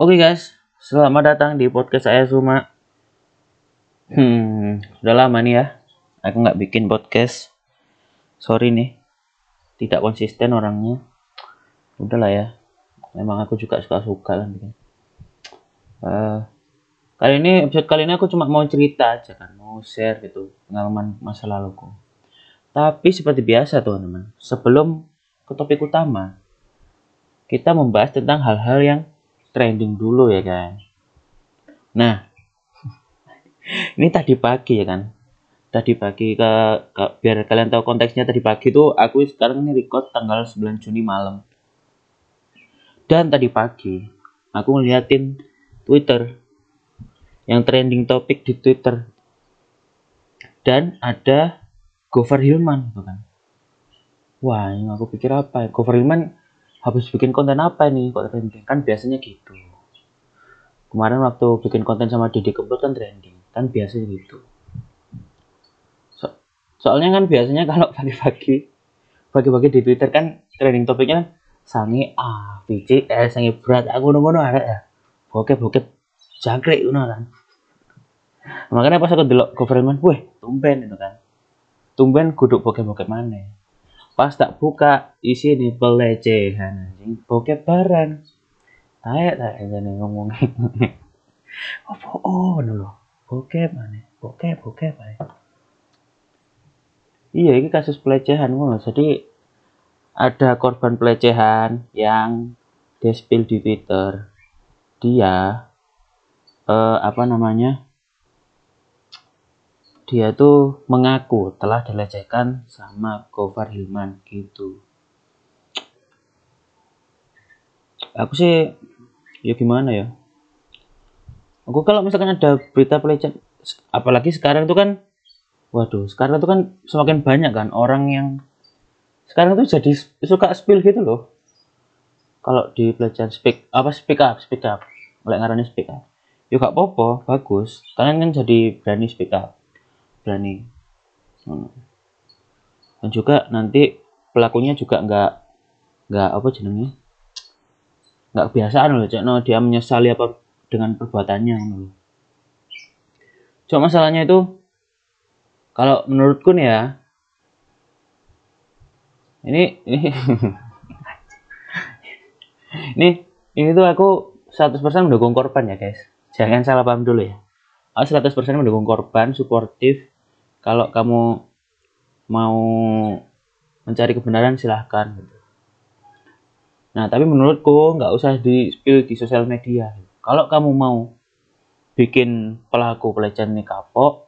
Oke guys, selamat datang di podcast saya Suma. Hmm, udah lama nih ya, aku nggak bikin podcast. Sorry nih, tidak konsisten orangnya. Udahlah ya, memang aku juga suka-suka kan. Uh, kali ini episode kali ini aku cuma mau cerita aja kan, mau share gitu pengalaman masa laluku. Tapi seperti biasa teman-teman, sebelum ke topik utama, kita membahas tentang hal-hal yang trending dulu ya kan. Nah, ini tadi pagi ya kan. Tadi pagi ke, ke biar kalian tahu konteksnya tadi pagi tuh aku sekarang ini record tanggal 9 Juni malam. Dan tadi pagi aku ngeliatin Twitter yang trending topik di Twitter. Dan ada Gofar Hilman gitu kan. Wah, yang aku pikir apa ya? Gofar Hilman habis bikin konten apa nih kok trending? Kan biasanya gitu. Kemarin waktu bikin konten sama Didi Kempot kan trending. Kan biasanya gitu. So, soalnya kan biasanya kalau pagi-pagi pagi-pagi di Twitter kan trending topiknya kan sangi A, VC, eh sangi berat. Aku nunggu ada ya. Bokep bokep jangkrik itu kan. Makanya pas aku delok government weh tumben itu kan. Tumben guduk bokep bokep mana pas tak buka isi ini pelecehan anjing. Bokep barang taek taek nih ngomong. Apa oh dulu bokep mana bokep bokep mana iya ini kasus pelecehan ngono. Jadi ada korban pelecehan yang dia spill di Twitter. Dia eh, apa namanya dia tuh mengaku telah dilecehkan sama Gofar Hilman gitu. Aku sih ya gimana ya? Aku kalau misalkan ada berita pelecehan apalagi sekarang tuh kan waduh, sekarang tuh kan semakin banyak kan orang yang sekarang tuh jadi suka spill gitu loh. Kalau di pelecehan speak apa speak up, speak up. Mulai ngarani speak up. Yuk gak popo, bagus. Kalian kan jadi berani speak up berani. Dan juga nanti pelakunya juga nggak nggak apa jenengnya? Nggak kebiasaan loh cek no dia menyesali apa dengan perbuatannya loh cuma masalahnya itu kalau menurutku nih ya ini ini ini ini tuh aku 100% mendukung korban ya guys. Jangan salah paham dulu ya 100% mendukung korban suportif kalau kamu mau mencari kebenaran silahkan gitu. Nah, tapi menurutku nggak usah di spill di sosial media. Kalau kamu mau bikin pelaku pelecehan ini kapok,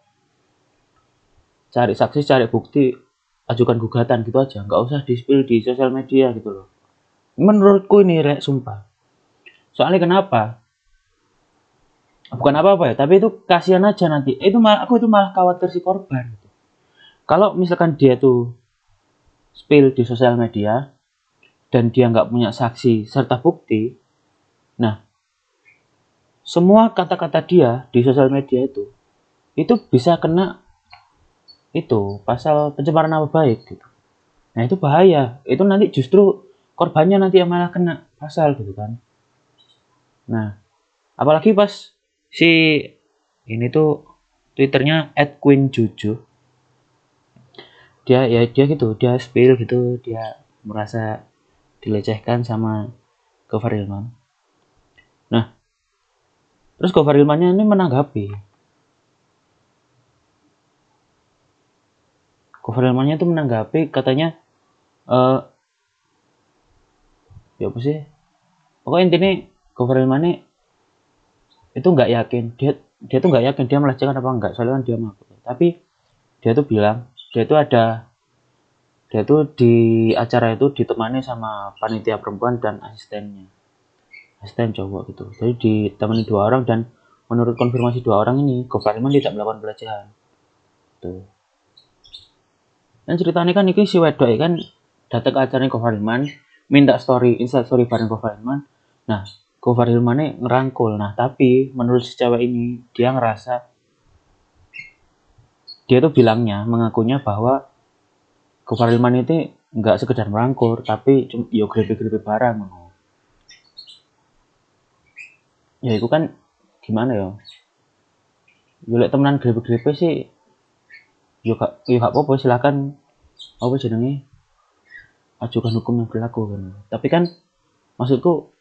cari saksi, cari bukti, ajukan gugatan gitu aja. Nggak usah di spill di sosial media gitu loh. Menurutku ini rek sumpah. Soalnya kenapa? Bukan apa-apa ya tapi itu kasihan aja nanti. Itu malah aku itu malah khawatir si korban. Kalau misalkan dia tuh spill di sosial media dan dia nggak punya saksi serta bukti nah semua kata-kata dia di sosial media itu itu bisa kena itu pasal pencemaran nama baik gitu. Nah itu bahaya. Itu nanti justru korbannya nanti yang malah kena pasal gitu kan. Nah apalagi pas si ini tuh twitternya @queenjuju dia ya dia gitu dia spill gitu dia merasa dilecehkan sama Gofar Hilman. Nah terus Gofar Hilmannya ini menanggapi. Gofar Hilmannya itu menanggapi katanya eh ya apa sih? Pokoknya intinya Gofar Hilman ini itu nggak yakin. Dia dia tuh nggak yakin dia melecehkan apa enggak soalnya kan dia mengaku tapi dia tuh bilang dia tuh ada dia tuh di acara itu ditemani sama panitia perempuan dan asistennya. Asisten cowok gitu. Jadi ditemani dua orang dan menurut konfirmasi dua orang ini Gofariman tidak melakukan pelecehan. Tuh. Dan ceritanya kan ini si wedok kan datang ke acaranya Gofariman minta story insta story bareng Gofariman nah Gofar ngerangkul. Nah, tapi menurut si cewek ini, dia ngerasa dia tuh bilangnya, mengakunya bahwa Gofar itu nggak sekedar merangkul, tapi cuma yo grepe-grepe barang. ya itu kan gimana ya yo lek temenan grepe-grepe sih yo gak yo gak apa-apa silakan apa jenenge ajukan hukum yang berlaku kan tapi kan maksudku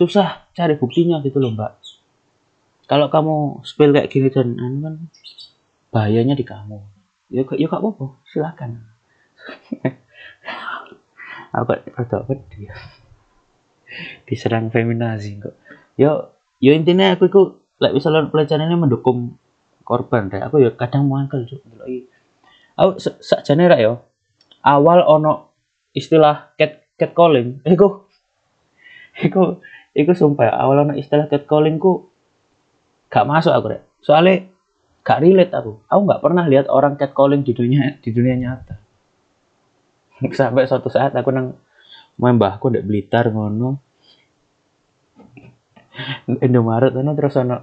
susah cari buktinya gitu loh mbak. Kalau kamu spill kayak gini dan anu kan bahayanya di kamu. Ya ya gak apa-apa silakan. Aku rada dia diserang feminazi kok. Yo yo intinya aku itu like misalnya pelecehan ini mendukung korban deh aku ya kadang mangkel juga aku sakjane ra yo awal ono istilah cat cat calling iku iku iku sumpah awal ono istilah cat calling ku gak masuk aku rek. Soalnya gak relate aku. Aku gak pernah lihat orang cat calling di dunia di dunia nyata. Sampai suatu saat aku nang mbahku ndek Blitar ngono. Indomaret ngono terus ono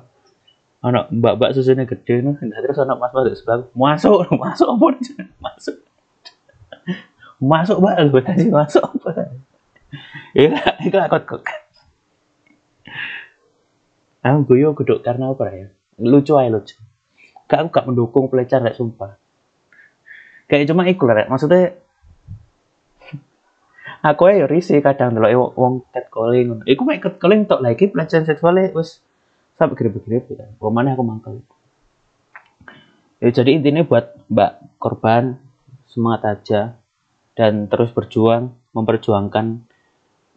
ono mbak-mbak susunya gede ngono. Terus ono mas-mas sebelah masuk masuk apa masuk. Masuk mbak. Lu masuk apa ya itu aku aku guyo guduk karena apa ya lucu aja lucu. Gak aku gak mendukung pelecehan rek sumpah. Kayak cuma ikut rek maksudnya aku ya risih kadang dulu. Wong calling iku mek calling tok lagi pelecehan seksualnya wis sampai gede-gede kan mana aku mangkel. Ya jadi intinya buat mbak korban semangat aja dan terus berjuang memperjuangkan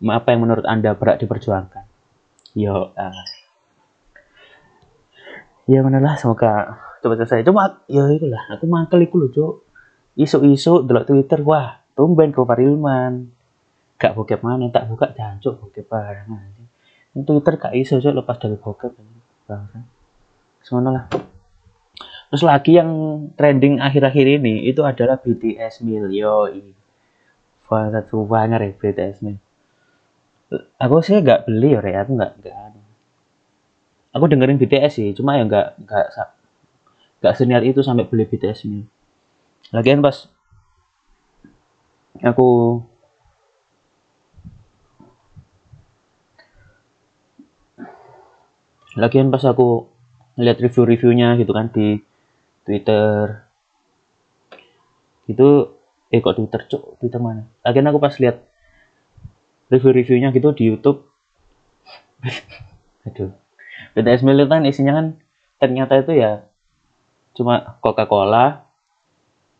apa yang menurut anda berat diperjuangkan. Yo uh, ya mana lah semoga coba selesai. Cuma ya itulah. Aku mangkel iku cok isu-isu delok twitter wah tumben kau Farilman gak bokep mana tak buka jancuk bokep barang aja Twitter gak iso cok lepas dari bokep. Semuanya lah terus lagi yang trending akhir-akhir ini itu adalah BTS Mil yoi. Satu banyak ya BTS Mil. Aku sih gak beli ya aku gak gak aku dengerin BTS sih cuma ya gak gak gak seniat itu sampai beli BTS Mil lagian pas aku lagian pas aku lihat review-reviewnya gitu kan di Twitter. Itu eh kok Twitter cok Twitter mana? Lagian aku pas lihat review-reviewnya gitu di YouTube. Aduh BTS Militan isinya kan ternyata itu ya cuma Coca-Cola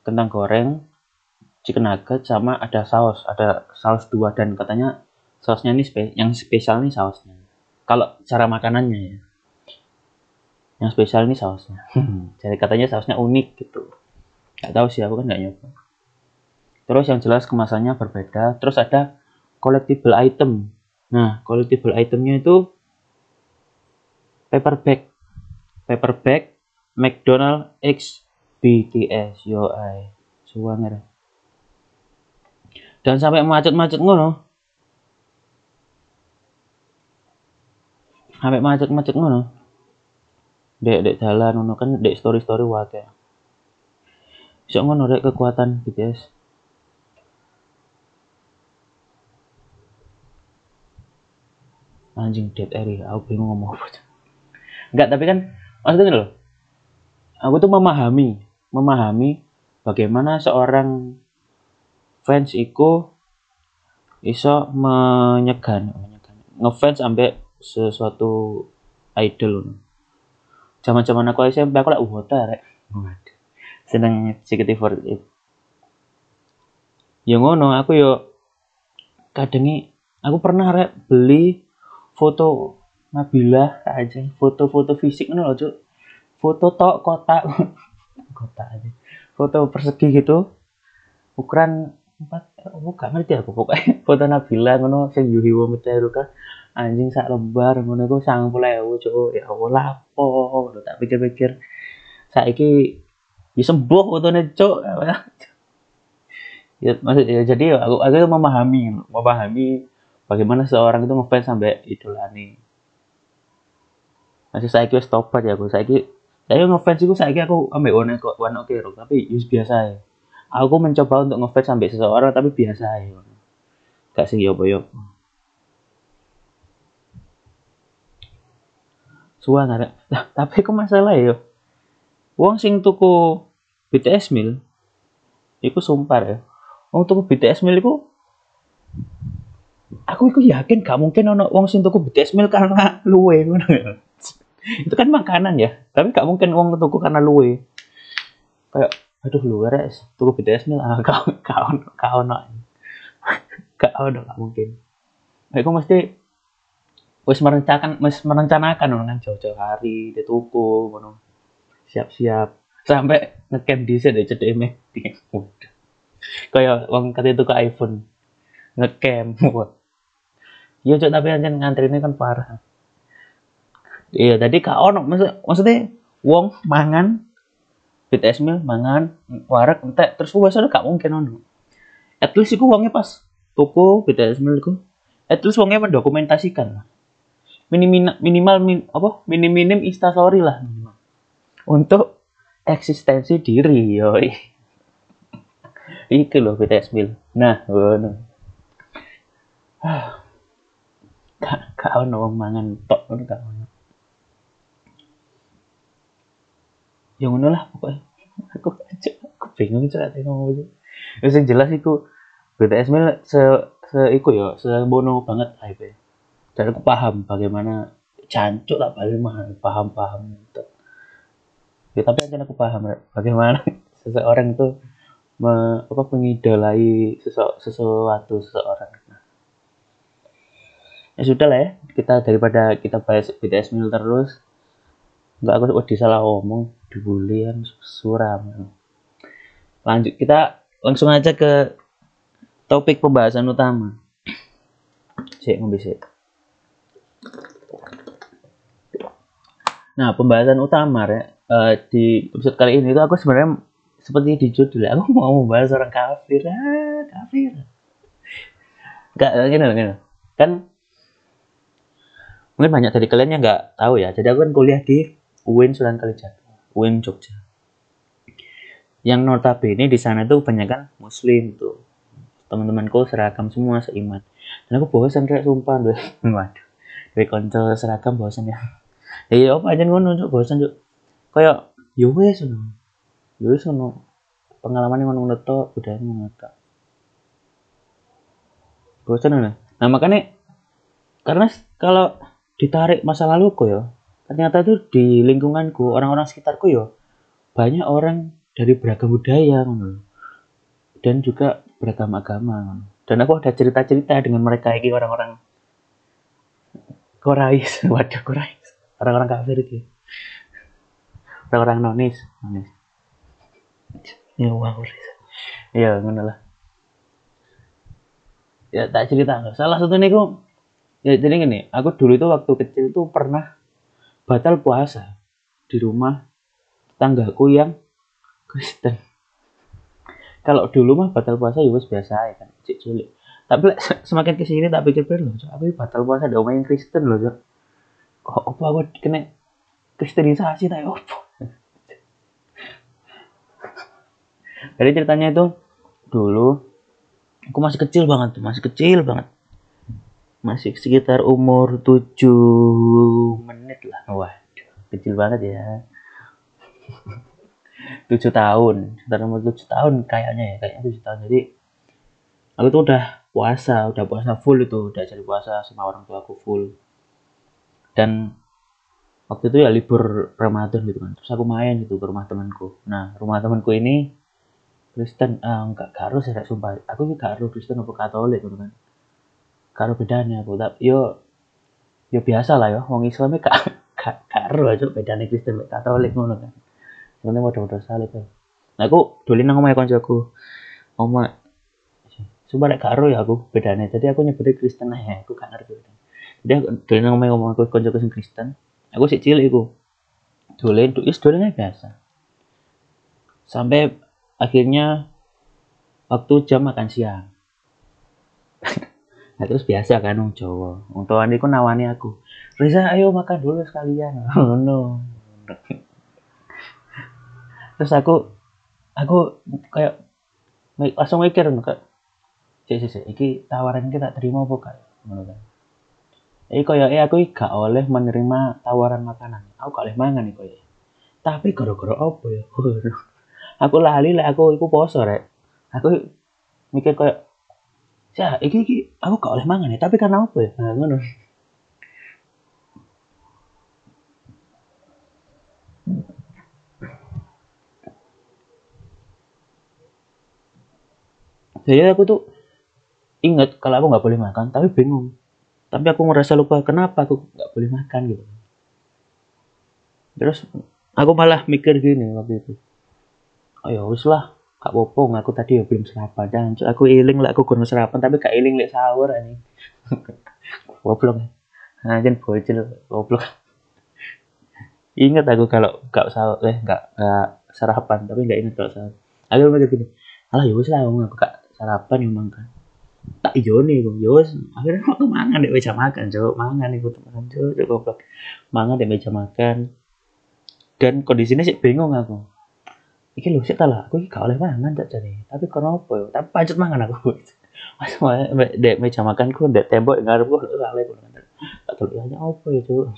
kentang goreng chicken nugget sama ada saus ada saus dua dan katanya sausnya ini spe yang spesial nih sausnya. Kalau cara makanannya ya. Yang spesial ini sausnya. Jadi katanya sausnya unik gitu. Nggak tahu sih aku kan nggak nyoba. Terus yang jelas kemasannya berbeda. Terus ada collectible item. Nah collectible itemnya itu paper bag. Paper bag McDonald X BTS yo ai suwanger dan sampai macet-macet ngono. Sampai macet-macet ngono. Dek dek jalan ngono kan dek story story wae. Bisa ngono dek kekuatan BTS anjing dead air aku bingung ngomong apa enggak tapi kan maksudnya loh. Aku tuh memahami memahami bagaimana seorang fans iku iso menyegan, menyegan ngefans sampai sesuatu idol zaman zaman aku SMP aku lah uhota rek. Waduh. Seneng CKT48 ya ngono aku yo kadengi aku pernah rek beli foto Nabila aja foto-foto fisik loh cuk. Foto tok kotak. Kotak aja. Foto persegi gitu. Ukuran empat oh, gak ngerti aku pokoknya. Foto Nabila ngono sing yuhi wa kan anjing sak lembar ngono iku 90.000 cuk. Ya Allah apa? Tak pikir-pikir. Saiki bisa sembuh fotone cuk. Ya maksud ya jadi aku aku memahami memahami bagaimana seorang itu ngefans sampai idolani masih saya kira stop ya aku saya saya ngefans itu saya aku ambil one kok one oke tapi yus biasa ya aku mencoba untuk ngefans sampai seseorang tapi biasa ya gak sing yo suang ada. Nah, tapi kok masalah ya? Wong sing tuku BTS mil iku sumpah ya. Wong tuku BTS mil iku aku iku yakin gak mungkin ono wong sing tuku BTS mil karena luwe ngono ya. Itu kan makanan ya. Tapi gak mungkin wong tuku karena luwe. Kayak aduh lu res tuku BTS mil ah kau kau kau ono. Gak ono gak mungkin. Aku mesti wis merencanakan wis merencanakan kan jauh-jauh hari di tuku siap-siap. Sampai ngecamp di sini cedek me kayak wong kata itu ke iPhone ngecamp. Iya cok tapi anjir ngantri ini kan parah iya tadi kak ono. Maksud maksudnya wong mangan BTS mil mangan warak entek terus wes ada gak mungkin ono. At least iku wongnya pas tuku BTS mil iku. At least wongnya mendokumentasikan lah. Minimal minimal min, apa minim minim instastory lah untuk eksistensi diri yoi. Iki loh BTS mil. Nah ngono. Gak gak ono wong mangan tok ngono gak ono ya ngono lah pokoknya. Aku aku bingung cara ngomong itu wis jelas iku BTS mil se se iku ya bono banget hype dan aku paham bagaimana cancuk lah bagaimana paham paham gitu ya tapi aja aku paham bagaimana seseorang itu me, apa mengidolai sesu, sesuatu seseorang. Ya sudah lah ya kita daripada kita bahas BTS mil terus nggak aku udah salah omong dibully kan suram lanjut kita langsung aja ke topik pembahasan utama sih ngombe sih Nah, pembahasan utama ya uh, di episode kali ini itu aku sebenarnya seperti di judul aku mau membahas orang kafir, ah, kafir. Gak gini, gini. Kan mungkin banyak dari kalian yang nggak tahu ya. Jadi aku kan kuliah di UIN Sunan Kalijaga, UIN Jogja. Yang notabene di sana tuh banyak kan muslim tuh. Teman-temanku seragam semua seiman. Dan aku bosan kayak sumpah deh. Waduh. Dari konco seragam bosan ya iya apa aja ngono cuk bosan cuk kayak yo ya wes ngono yo ya wes ngono pengalaman ngono ngono to udah ngono to bosan ngono nah makanya karena kalau ditarik masa lalu kok ya ternyata tuh di lingkunganku orang-orang sekitarku ya banyak orang dari beragam budaya dan juga beragam agama dan aku ada cerita-cerita dengan mereka ini orang-orang Korais waduh Korais orang-orang kafir itu orang-orang nonis nonis. Ya uang ya ngono lah. Ya tak cerita salah. Satu nih ya jadi gini aku dulu itu waktu kecil itu pernah batal puasa di rumah tanggaku yang Kristen. Kalau dulu mah batal puasa ya biasa ya kan cik culik tapi semakin ke sini tak pikir pikir loh batal puasa ada yang Kristen loh cok. Kok apa aku kena kristenisasi tak apa jadi ceritanya itu dulu aku masih kecil banget tuh masih kecil banget masih sekitar umur 7 menit lah. Waduh kecil banget ya. 7 tahun sekitar umur 7 tahun kayaknya ya kayaknya 7 tahun. Jadi aku tuh udah puasa udah puasa full itu udah jadi puasa sama orang tua aku full. Dan waktu itu ya libur Ramadan gitu kan. Terus aku main gitu ke rumah temanku. Nah rumah temanku ini Kristen ah enggak gak harus ya sumpah. Aku juga harus Kristen atau Katolik gitu kan karo bedanya aku. Tapi yo yo biasa lah ya wong Islamnya gak gak karo aja bedanya Kristen dan Katolik ngono kan. Mau udah salib nah aku dulu nang omah koncoku omah sumpah lek karo ya aku bedanya jadi aku nyebutnya Kristen ya aku gak ngerti dia dolen ngomong ngomong aku konco sing Kristen. Aku sih cilik iku. Dolen tuh is dolennya biasa. Sampai akhirnya waktu jam makan siang nah terus biasa kan wong Jawa wong tuane iku nawani aku Reza ayo makan dulu sekalian oh no terus aku aku kayak langsung mikir kayak sih sih iki tawaran kita terima apa kayak kan Jadi koyo eh aku gak oleh menerima tawaran makanan. Aku gak oleh mangan nih koyo. Tapi gara-gara apa ya? aku lali lah aku iku poso rek. Aku mikir koyo Ya, iki iki aku gak oleh mangan ya, tapi karena apa ya? Nah, ngono. Jadi aku tuh inget kalau aku nggak boleh makan, tapi bingung. Tapi aku ngerasa lupa kenapa aku nggak boleh makan gitu. Terus aku malah mikir gini waktu itu. Oh ya lah, kak popong aku tadi ya belum sarapan. Jangan aku iling lah aku kurang sarapan tapi kak iling lek sahur ini. goblok. Anjen bocil goblok. Ingat aku kalau gak sahur eh gak, gak sarapan tapi gak ingat kalau sahur. Aku mikir gini, alah ya wis lah aku gak sarapan yang makan tak ijo nih gue yos akhirnya aku mangan deh meja makan cok mangan gue teman cok cok goblok mangan deh meja makan dan kondisinya sih bingung aku iki lu sih lah aku gak oleh mangan tak jadi tapi karena apa ya? Tapi pancet mangan aku. Mas dek meja makanku dek tembok ngarep gue gak oleh mangan tak tahu ya apa ya cok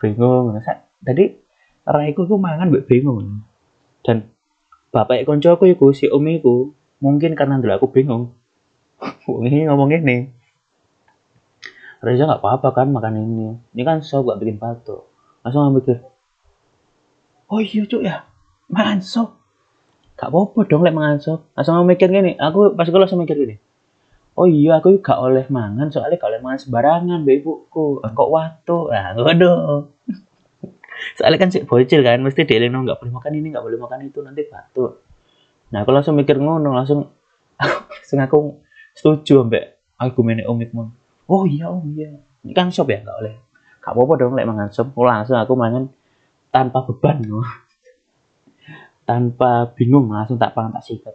bingung tadi raiku gue mangan bingung dan bapak konco aku iku si om iku mungkin karena dulu aku bingung. Ini ngomong ini. Reza nggak apa-apa kan makan ini. Ini kan sop gak bikin batuk. Langsung mikir oh iya cuk ya. Makan sop gak apa-apa dong lek makan sop langsung mikir gini aku pas gue langsung mikir gini. Oh iya aku gak oleh mangan soalnya gak oleh mangan sembarangan be ibuku. Kok waktu nah waduh. Soalnya kan si bocil kan mesti dia nggak nggak boleh makan ini nggak boleh makan itu nanti batuk. Nah aku langsung mikir ngono langsung langsung aku setuju ambek argumen om Ikmon oh iya om iya. Ini kan sop ya nggak boleh gak apa-apa dong lek mangan oh, langsung aku mangan tanpa beban no. tanpa bingung langsung tak pangan tak sikat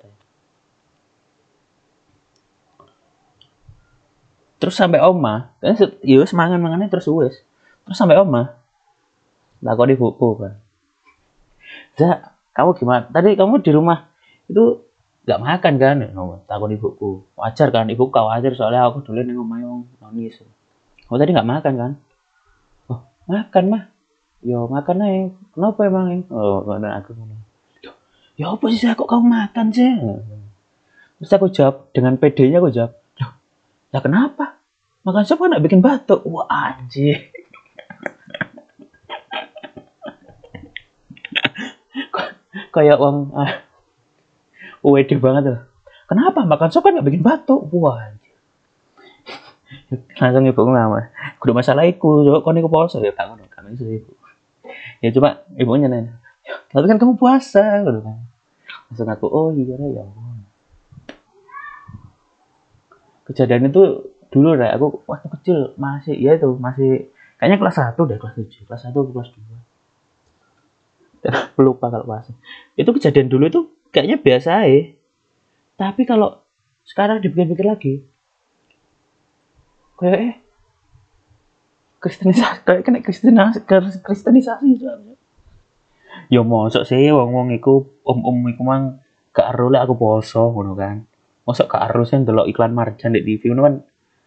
terus sampai oma kan ya mangan mangannya terus wes terus sampai oma kau di buku kan Za, kamu gimana? Tadi kamu di rumah itu nggak makan kan? No, takut ibuku. Wajar kan? Ibu khawatir soalnya aku dulu nih ngomong nangis. Kamu tadi nggak makan kan? Oh, makan mah. Yo makan aja. Kenapa emang? Oh, mana aku ngomong. Ya apa sih kok kamu makan sih? Terus aku jawab dengan PD-nya aku jawab. Ya kenapa? Makan siapa kan bikin batuk. Wah anjir. kayak uang ah, WD banget loh. Kenapa makan sop kan bikin batuk? Wah. Langsung ibu ngomong, kudu masalah iku, kok niku puasa ya tak ngono, kami ibu. Ya cuma ibunya nanya, tapi kan kamu puasa, gitu kan. Langsung aku, oh iya ya Kejadian itu dulu deh, aku waktu kecil masih, ya itu masih, kayaknya kelas 1 deh, kelas 7, kelas 1 kelas 2 lupa kalau bahasa itu kejadian dulu itu kayaknya biasa ya tapi kalau sekarang dipikir-pikir lagi kayak eh kristenisasi kena kristenisasi kristenisasi ya mosok sih wong wong iku om om iku mang gak aru aku poso ngono kan. Mosok gak aru sih ndelok iklan marjan di TV ngono kan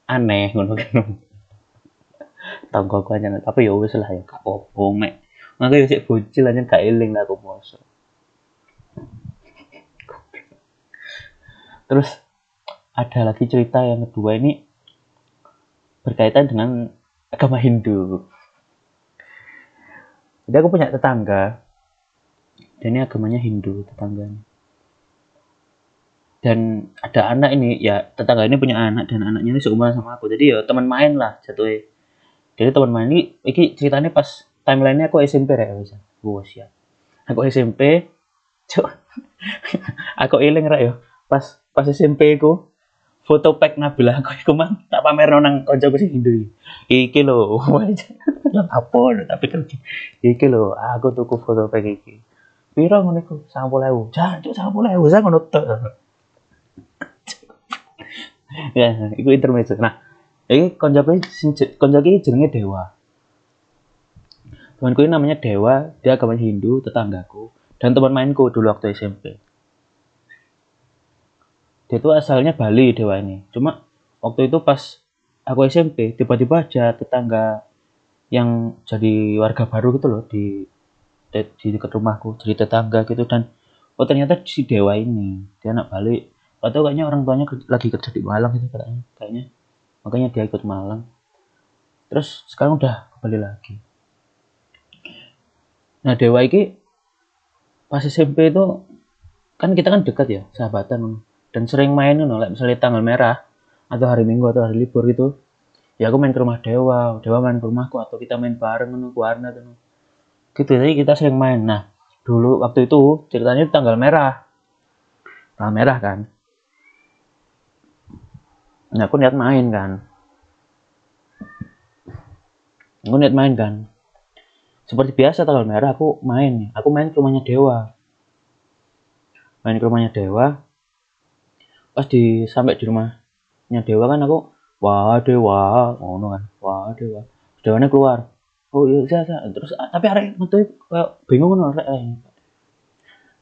aneh ngono kan. Tanggo aja tapi ya wis lah ya gak apa-apa mek. Makanya sih bocil aja gak eling lah aku poso. Terus ada lagi cerita yang kedua ini berkaitan dengan agama Hindu. Jadi aku punya tetangga. Dan ini agamanya Hindu tetangganya. Dan ada anak ini ya tetangga ini punya anak dan anaknya ini seumuran sama aku. Jadi ya teman main lah jatuhnya. Jadi teman main ini ini ceritanya pas timelinenya aku SMP ya bisa gue siap aku SMP cok aku iling rak yo pas pas SMP ku foto pack Nabila aku iku mang? Tak pamer nang kancaku sing Hindu iki. Lho. Apa tapi kan iki lho aku tuku foto pack iki. Piro ngono iku? 90000 jancuk 90000 saya ngono tok. Ya iku intermezzo. Nah ini koncoku koncoku jenenge Dewa. Temanku ini namanya Dewa dia agama Hindu tetanggaku dan teman mainku dulu waktu SMP dia itu asalnya Bali Dewa ini. Cuma waktu itu pas aku SMP tiba-tiba aja tetangga yang jadi warga baru gitu loh di di, di dekat rumahku jadi tetangga gitu. Dan oh ternyata si Dewa ini dia anak balik atau kayaknya orang tuanya lagi kerja di Malang gitu katanya kayaknya. Makanya dia ikut Malang. Terus sekarang udah kembali lagi. Nah Dewa ini pas SMP itu kan kita kan dekat ya sahabatan dan sering main gitu misalnya tanggal merah atau hari minggu atau hari libur gitu ya aku main ke rumah Dewa Dewa main ke rumahku atau kita main bareng ke warna tuh gitu jadi kita sering main. Nah dulu waktu itu ceritanya itu tanggal merah. Tanggal merah kan. Nah aku niat main kan. Aku niat main kan. Seperti biasa tanggal merah aku main. Aku main ke rumahnya Dewa. Main ke rumahnya Dewa pas di sampai di rumahnya Dewa kan aku wah dewa ngono kan wah dewa dewanya keluar oh iya saya, saya. terus ah, tapi arek metu kayak bingung kan arek eh.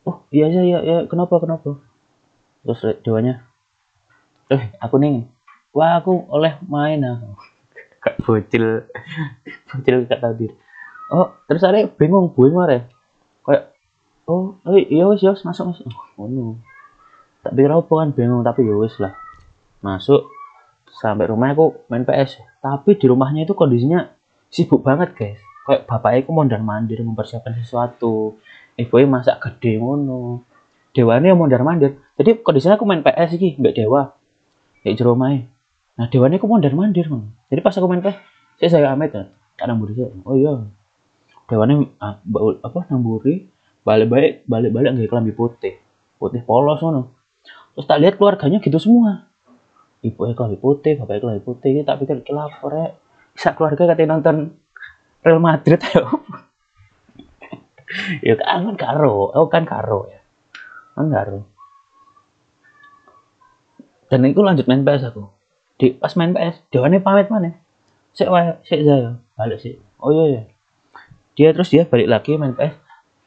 oh iya iya iya, iya. kenapa kenapa terus dewanya eh aku nih wah aku oleh main aku kak bocil bocil gak tahu diri oh terus arek bingung bingung arek kayak oh iya wis ya masuk masuk oh no tak pikir apa kan bingung tapi ya wis lah. Masuk sampai rumah aku main PS tapi di rumahnya itu kondisinya sibuk banget guys. Kayak bapaknya aku mondar mandir mempersiapkan sesuatu. Ibu masak gede ngono. Dewane mondar mandir. Jadi kondisinya aku main PS sih mbak dewa. Kayak jero rumahnya nah dewane aku mondar mandir ngono. Jadi pas aku main PS saya saya amit kan. Tak namburi saya. Oh iya. Dewane ah, apa namburi balik balik balik balik nggak kelambi putih. Putih polos ngono terus tak lihat keluarganya gitu semua. Ibu itu lebih putih bapak lebih putih tak pikir lapor ya bisa keluarga katanya nonton Real Madrid ayo. Ya kan kan karo oh kan karo ya. Kan karo. Dan itu lanjut main PS aku. Di pas main PS dewannya pamit mana? Saya wah saya saya balik sih oh iya iya. Dia terus dia balik lagi main PS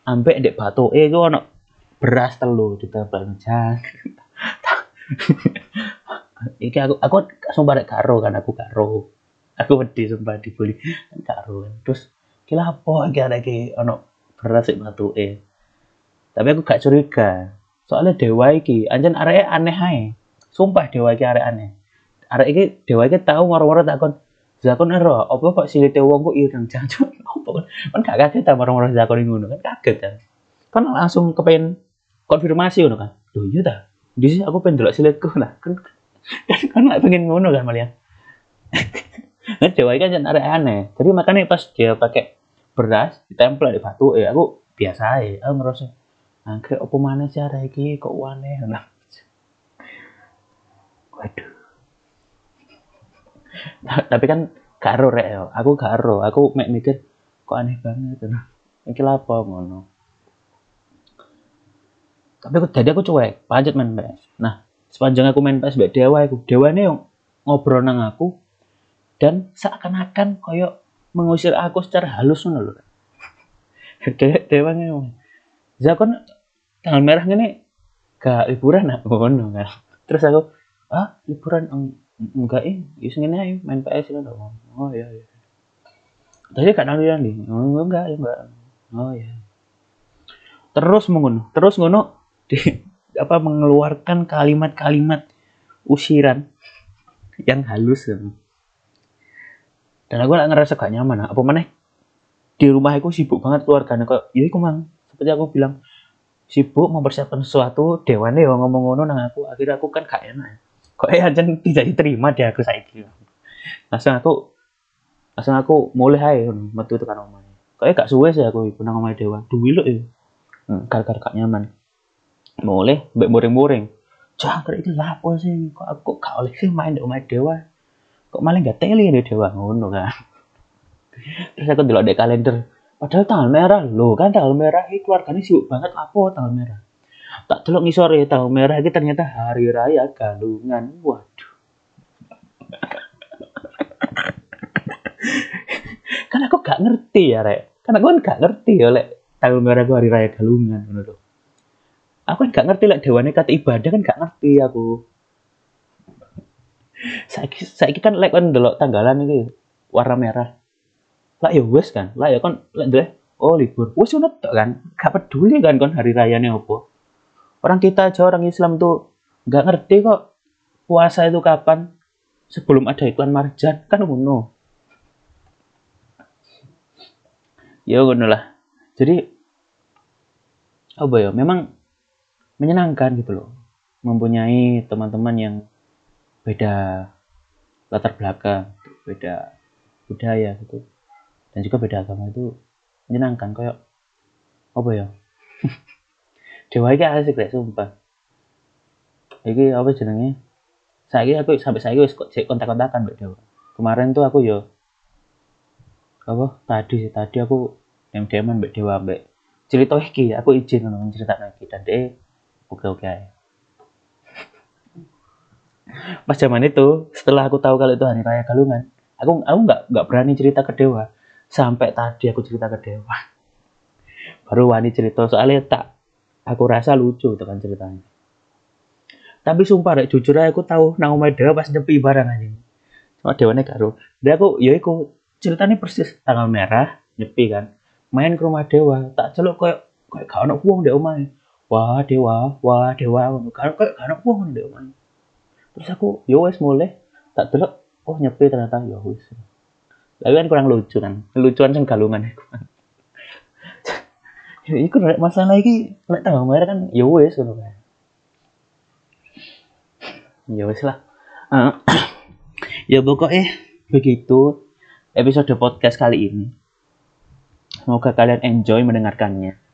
ambek dek batu eh itu anak beras telur di tabel iki aku aku sumpah rek karo kan aku karo aku wedi sumpah dibully kan karo terus kira apa iki ada iki ono beras sik e tapi aku gak curiga soalnya dewa iki anjen arek aneh ae sumpah dewa iki arek aneh arek iki dewa iki tahu moro-moro takon Zakon ero, apa kok silite wong kok ireng jancuk? Apa kan? Gak kaget ta moro-moro zakon ngono kan kaget kan. Kan langsung kepen konfirmasi ngono kan. Loh iya ta. Di sini aku pengen delok silitku lah. Kan kan kan nggak pengen ngono kan malah nah Jawa kan jangan ada aneh. Jadi makanya pas dia pakai beras ditempel di batu ya aku biasa ya aku ngerasa angkre opo mana sih ada iki? Kok aneh? Nah waduh. Nah, tapi kan karo yo. Aku karo aku mek mikir kok aneh banget nah iki apa ngono tapi aku jadi aku cuek pancet main PS nah sepanjang aku main PS mbak Dewa aku Dewa ini yang ngobrol nang aku dan seakan-akan koyo mengusir aku secara halus ngono lho. Dewa ngomong Zakon tanggal merah ini gak liburan aku ngono kan terus aku ah liburan? Enggak eh yus ngene ae main PS itu dong oh iya iya. Tadi kan nanti nih oh enggak ya enggak. Oh iya. Terus mengono terus ngono di apa mengeluarkan kalimat-kalimat usiran yang halus dan aku gak ngerasa gak nyaman apa mana di rumah aku sibuk banget keluarganya kok ya aku mang. Seperti aku bilang sibuk mempersiapkan sesuatu dewane ya ngomong ngono nang aku. Akhirnya aku kan gak enak. Kok eh aja tidak diterima di aku saiki langsung aku langsung aku mulai aja metu tekan omahnya kok eh gak suwe sih aku ibu nang omah dewa. Duwi lo ya hmm, gara-gara gak nyaman boleh mbak boring-boring jangkrik itu lapo sih? Kok aku gak oleh sih main di rumah dewa? Kok malah gak teli di dewa? Ngono kan. Terus aku dulu di kalender. Padahal tanggal merah. Lo kan tanggal merah ini keluarganya sibuk banget apa tanggal merah? Tak dulu ngisor ya tanggal merah ini ternyata hari raya galungan. Waduh. Kan aku gak ngerti ya rek. Kan aku kan gak ngerti ya lek tanggal merah itu hari raya galungan menurut aku kan gak ngerti lah dewane kata ibadah kan gak ngerti aku. Saya saya kan lek kan delok tanggalan iki warna merah. Lah ya wes kan lah ya kan lek deh oh libur. Wes tok kan gak peduli kan kon hari raya nih opo orang kita aja orang Islam tuh nggak ngerti kok puasa itu kapan sebelum ada iklan marjan kan ngono. Ya ngono lah. Jadi apa ya memang menyenangkan gitu loh. Mempunyai teman-teman yang beda latar belakang beda budaya gitu. Dan juga beda agama itu menyenangkan kayak apa ya? Dewa ini asik deh sumpah. Ini apa jenenge? Saya aku sampai saya wis kontak-kontakan mbak dewa. Kemarin tuh aku yo apa? Tadi tadi aku dem deman mbak dewa mbak. Cerita iki aku izin untuk cerita lagi. Dan deh oke oke. Aja pas zaman itu setelah aku tahu kalau itu hari raya galungan aku aku nggak nggak berani cerita ke dewa. Sampai tadi aku cerita ke dewa. Baru wani cerita soalnya tak aku rasa lucu itu kan ceritanya. Tapi sumpah deh jujur aja aku tahu nang dewa pas nyepi barang aja cuma dewane karo dia aku ya aku ceritanya persis tanggal merah nyepi kan. Main ke rumah dewa tak celuk kayak kayak gak ono uang deh omah wah dewa wah dewa kayak kayak ono uang deh omah terus aku yo ya wes mulai. Tak delok oh nyepi ternyata ya wes tapi kan kurang lucu kan lucuan sing galungan aku iku nek masalah iki nek tanggal merah kan ya wes ngono kan ya wes lah. Uh, ya pokoknya begitu episode podcast kali ini. Semoga kalian enjoy mendengarkannya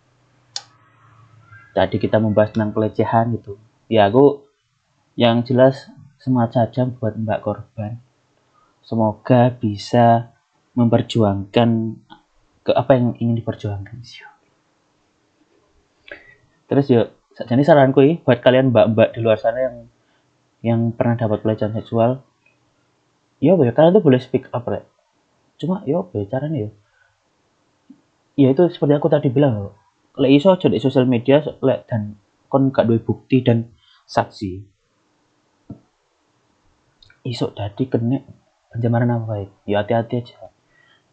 tadi kita membahas tentang pelecehan gitu ya aku yang jelas semangat saja buat Mbak Korban. Semoga bisa memperjuangkan ke apa yang ingin diperjuangkan. Terus yuk, jadi saranku ya buat kalian mbak-mbak di luar sana yang yang pernah dapat pelecehan seksual, ya ya kalian tuh boleh speak up ya. Cuma ya apa ya caranya ya? Ya itu seperti aku tadi bilang loh. Lek iso aja di sosial media lek dan kon gak duwe bukti dan saksi. Isok tadi kena pencemaran apa baik. Ya hati-hati aja.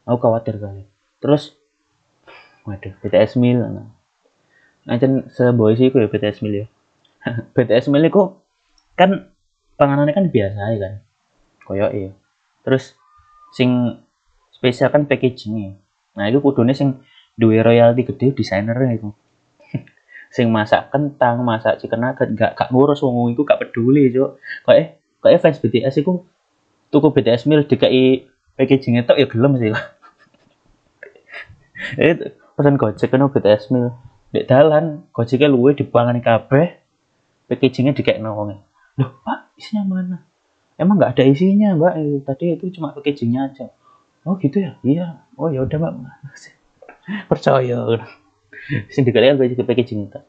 Aku khawatir kali. Terus waduh BTS mil nah ancen seboy sih ya BTS mil ya. BTS mil itu kan panganannya kan biasa ya kan? Koyo iya. Terus sing spesial kan packagingnya nah itu kudunya sing duwe royalty gede desainernya itu sing masak kentang masak chicken nugget gak gak ngurus wong itu gak peduli cok kok eh kayak fans BTS itu tuku BTS mil DKI packaging itu ya gelem sih itu pesan gojek kan BTS mil. Di dalan gojeknya luwe dipangani kabeh packagingnya kayak nongol loh pak isinya mana? Emang nggak ada isinya mbak? Eh, tadi itu cuma packagingnya aja. Oh gitu ya? Iya. Oh ya udah mbak percaya. Sing dikalian packaging itu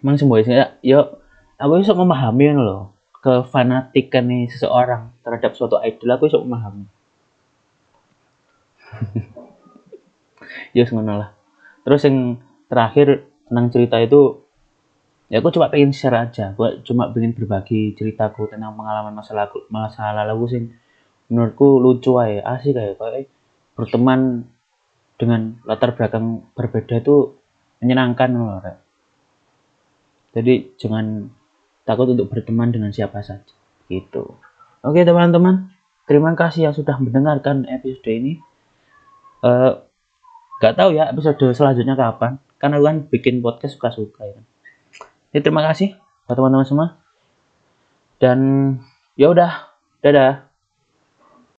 emang semua isinya ya aku bisa memahami loh kefanatikan nih seseorang terhadap suatu idol aku bisa memahami. Ya ngono lah. Terus yang terakhir tentang cerita itu ya aku cuma pengen share aja. Aku cuma pengen berbagi ceritaku tentang pengalaman masa lalu masa lalu sing menurutku lucu aja asik kayak kayak berteman dengan latar belakang berbeda itu menyenangkan loh jadi jangan takut untuk berteman dengan siapa saja gitu. Oke teman-teman. Terima kasih yang sudah mendengarkan episode ini. Uh, gak tahu ya episode selanjutnya kapan karena kan bikin podcast suka-suka ya jadi terima kasih buat teman-teman semua. Dan ya udah dadah